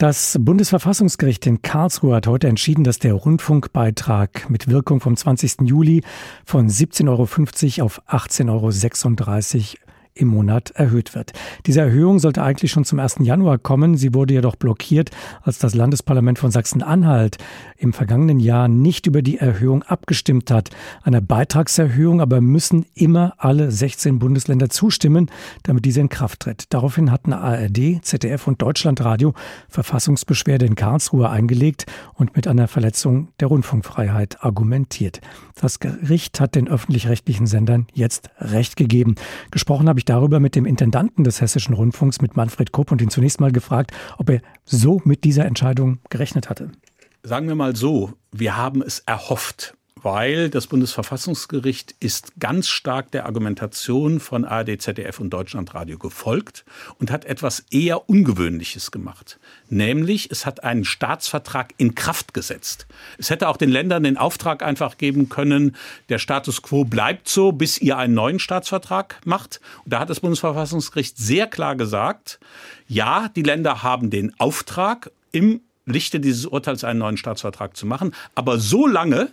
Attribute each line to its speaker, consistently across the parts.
Speaker 1: Das Bundesverfassungsgericht in Karlsruhe hat heute entschieden, dass der Rundfunkbeitrag mit Wirkung vom 20. Juli von 17,50 Euro auf 18,36 Euro im Monat erhöht wird. Diese Erhöhung sollte eigentlich schon zum 1. Januar kommen. Sie wurde jedoch blockiert, als das Landesparlament von Sachsen-Anhalt im vergangenen Jahr nicht über die Erhöhung abgestimmt hat. Eine Beitragserhöhung aber müssen immer alle 16 Bundesländer zustimmen, damit diese in Kraft tritt. Daraufhin hatten ARD, ZDF und Deutschlandradio Verfassungsbeschwerde in Karlsruhe eingelegt und mit einer Verletzung der Rundfunkfreiheit argumentiert. Das Gericht hat den öffentlich-rechtlichen Sendern jetzt Recht gegeben. Gesprochen habe ich darüber mit dem Intendanten des Hessischen Rundfunks, mit Manfred Kopp, und ihn zunächst mal gefragt, ob er so mit dieser Entscheidung gerechnet hatte.
Speaker 2: Sagen wir mal so, wir haben es erhofft weil das Bundesverfassungsgericht ist ganz stark der Argumentation von ARD, ZDF und Deutschlandradio gefolgt und hat etwas eher Ungewöhnliches gemacht. Nämlich, es hat einen Staatsvertrag in Kraft gesetzt. Es hätte auch den Ländern den Auftrag einfach geben können, der Status quo bleibt so, bis ihr einen neuen Staatsvertrag macht. Und da hat das Bundesverfassungsgericht sehr klar gesagt, ja, die Länder haben den Auftrag, im Lichte dieses Urteils einen neuen Staatsvertrag zu machen, aber so lange,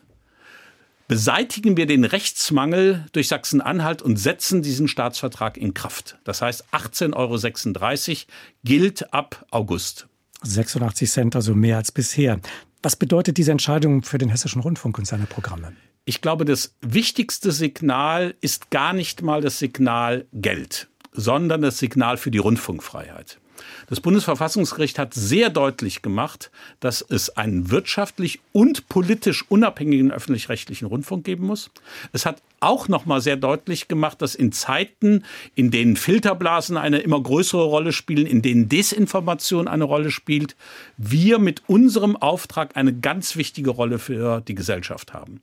Speaker 2: beseitigen wir den Rechtsmangel durch Sachsen-Anhalt und setzen diesen Staatsvertrag in Kraft. Das heißt, 18,36 Euro gilt ab August.
Speaker 1: 86 Cent, also mehr als bisher. Was bedeutet diese Entscheidung für den Hessischen Rundfunk und seine Programme?
Speaker 2: Ich glaube, das wichtigste Signal ist gar nicht mal das Signal Geld, sondern das Signal für die Rundfunkfreiheit. Das Bundesverfassungsgericht hat sehr deutlich gemacht, dass es einen wirtschaftlich und politisch unabhängigen öffentlich-rechtlichen Rundfunk geben muss. Es hat auch noch mal sehr deutlich gemacht, dass in Zeiten, in denen Filterblasen eine immer größere Rolle spielen, in denen Desinformation eine Rolle spielt, wir mit unserem Auftrag eine ganz wichtige Rolle für die Gesellschaft haben.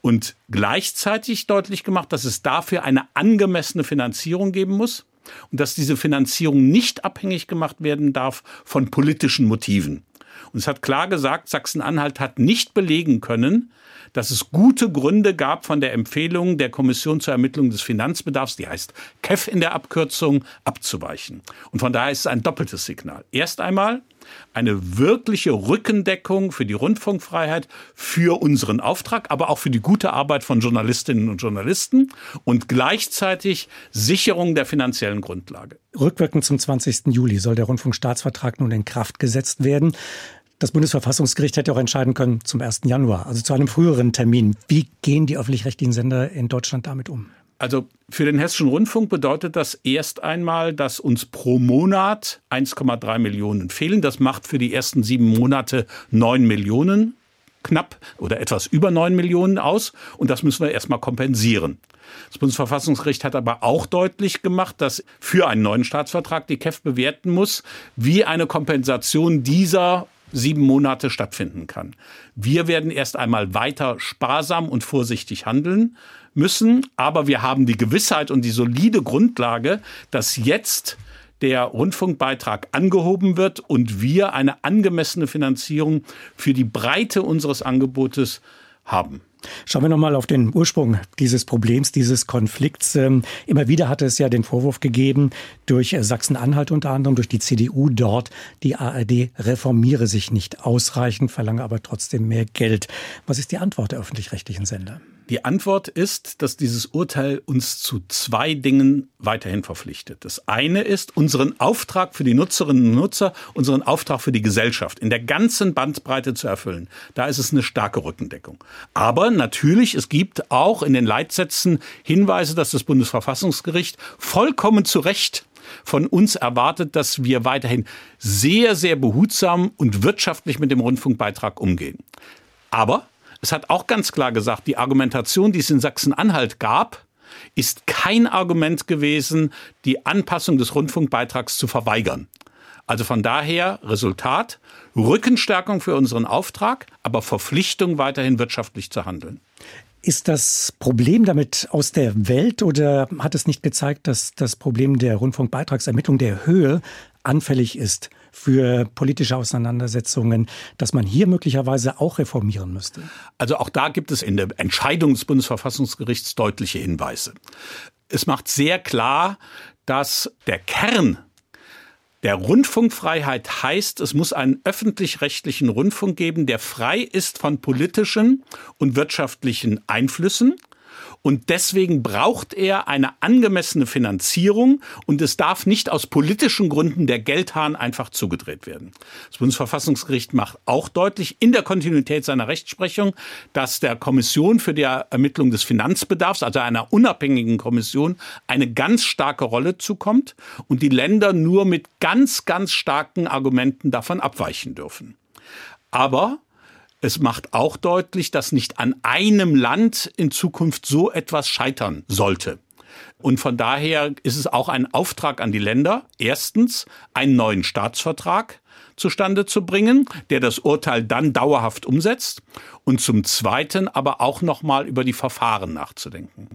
Speaker 2: Und gleichzeitig deutlich gemacht, dass es dafür eine angemessene Finanzierung geben muss und dass diese Finanzierung nicht abhängig gemacht werden darf von politischen Motiven. Und es hat klar gesagt, Sachsen-Anhalt hat nicht belegen können, dass es gute Gründe gab, von der Empfehlung der Kommission zur Ermittlung des Finanzbedarfs, die heißt KEF in der Abkürzung, abzuweichen. Und von daher ist es ein doppeltes Signal. Erst einmal eine wirkliche Rückendeckung für die Rundfunkfreiheit, für unseren Auftrag, aber auch für die gute Arbeit von Journalistinnen und Journalisten und gleichzeitig Sicherung der finanziellen Grundlage.
Speaker 1: Rückwirkend zum 20. Juli soll der Rundfunkstaatsvertrag nun in Kraft gesetzt werden. Das Bundesverfassungsgericht hätte auch entscheiden können zum 1. Januar, also zu einem früheren Termin. Wie gehen die öffentlich-rechtlichen Sender in Deutschland damit um?
Speaker 2: Also für den Hessischen Rundfunk bedeutet das erst einmal, dass uns pro Monat 1,3 Millionen fehlen. Das macht für die ersten sieben Monate 9 Millionen knapp oder etwas über 9 Millionen aus. Und das müssen wir erstmal kompensieren. Das Bundesverfassungsgericht hat aber auch deutlich gemacht, dass für einen neuen Staatsvertrag die KEF bewerten muss, wie eine Kompensation dieser sieben Monate stattfinden kann. Wir werden erst einmal weiter sparsam und vorsichtig handeln müssen, aber wir haben die Gewissheit und die solide Grundlage, dass jetzt der Rundfunkbeitrag angehoben wird und wir eine angemessene Finanzierung für die Breite unseres Angebotes haben.
Speaker 1: Schauen wir nochmal auf den Ursprung dieses Problems, dieses Konflikts. Ähm, immer wieder hatte es ja den Vorwurf gegeben, durch Sachsen-Anhalt unter anderem, durch die CDU dort, die ARD reformiere sich nicht ausreichend, verlange aber trotzdem mehr Geld. Was ist die Antwort der öffentlich-rechtlichen Sender?
Speaker 2: Die Antwort ist, dass dieses Urteil uns zu zwei Dingen weiterhin verpflichtet. Das eine ist, unseren Auftrag für die Nutzerinnen und Nutzer, unseren Auftrag für die Gesellschaft in der ganzen Bandbreite zu erfüllen. Da ist es eine starke Rückendeckung. Aber natürlich, es gibt auch in den Leitsätzen Hinweise, dass das Bundesverfassungsgericht vollkommen zu Recht von uns erwartet, dass wir weiterhin sehr, sehr behutsam und wirtschaftlich mit dem Rundfunkbeitrag umgehen. Aber es hat auch ganz klar gesagt, die Argumentation, die es in Sachsen-Anhalt gab, ist kein Argument gewesen, die Anpassung des Rundfunkbeitrags zu verweigern. Also von daher Resultat, Rückenstärkung für unseren Auftrag, aber Verpflichtung weiterhin wirtschaftlich zu handeln.
Speaker 1: Ist das Problem damit aus der Welt oder hat es nicht gezeigt, dass das Problem der Rundfunkbeitragsermittlung der Höhe anfällig ist für politische Auseinandersetzungen, dass man hier möglicherweise auch reformieren müsste?
Speaker 2: Also auch da gibt es in der Entscheidung des Bundesverfassungsgerichts deutliche Hinweise. Es macht sehr klar, dass der Kern Der Rundfunkfreiheit heißt, es muss einen öffentlich-rechtlichen Rundfunk geben, der frei ist von politischen und wirtschaftlichen Einflüssen und deswegen braucht er eine angemessene Finanzierung und es darf nicht aus politischen Gründen der Geldhahn einfach zugedreht werden. Das Bundesverfassungsgericht macht auch deutlich in der Kontinuität seiner Rechtsprechung, dass der Kommission für die Ermittlung des Finanzbedarfs, also einer unabhängigen Kommission, eine ganz starke Rolle zukommt und die Länder nur mit ganz, ganz starken Argumenten davon abweichen dürfen. Aber es macht auch deutlich, dass nicht an einem Land in Zukunft so etwas scheitern sollte. Und von daher ist es auch ein Auftrag an die Länder, erstens einen neuen Staatsvertrag zustande zu bringen, der das Urteil dann dauerhaft umsetzt und zum Zweiten aber auch noch mal über die Verfahren nachzudenken.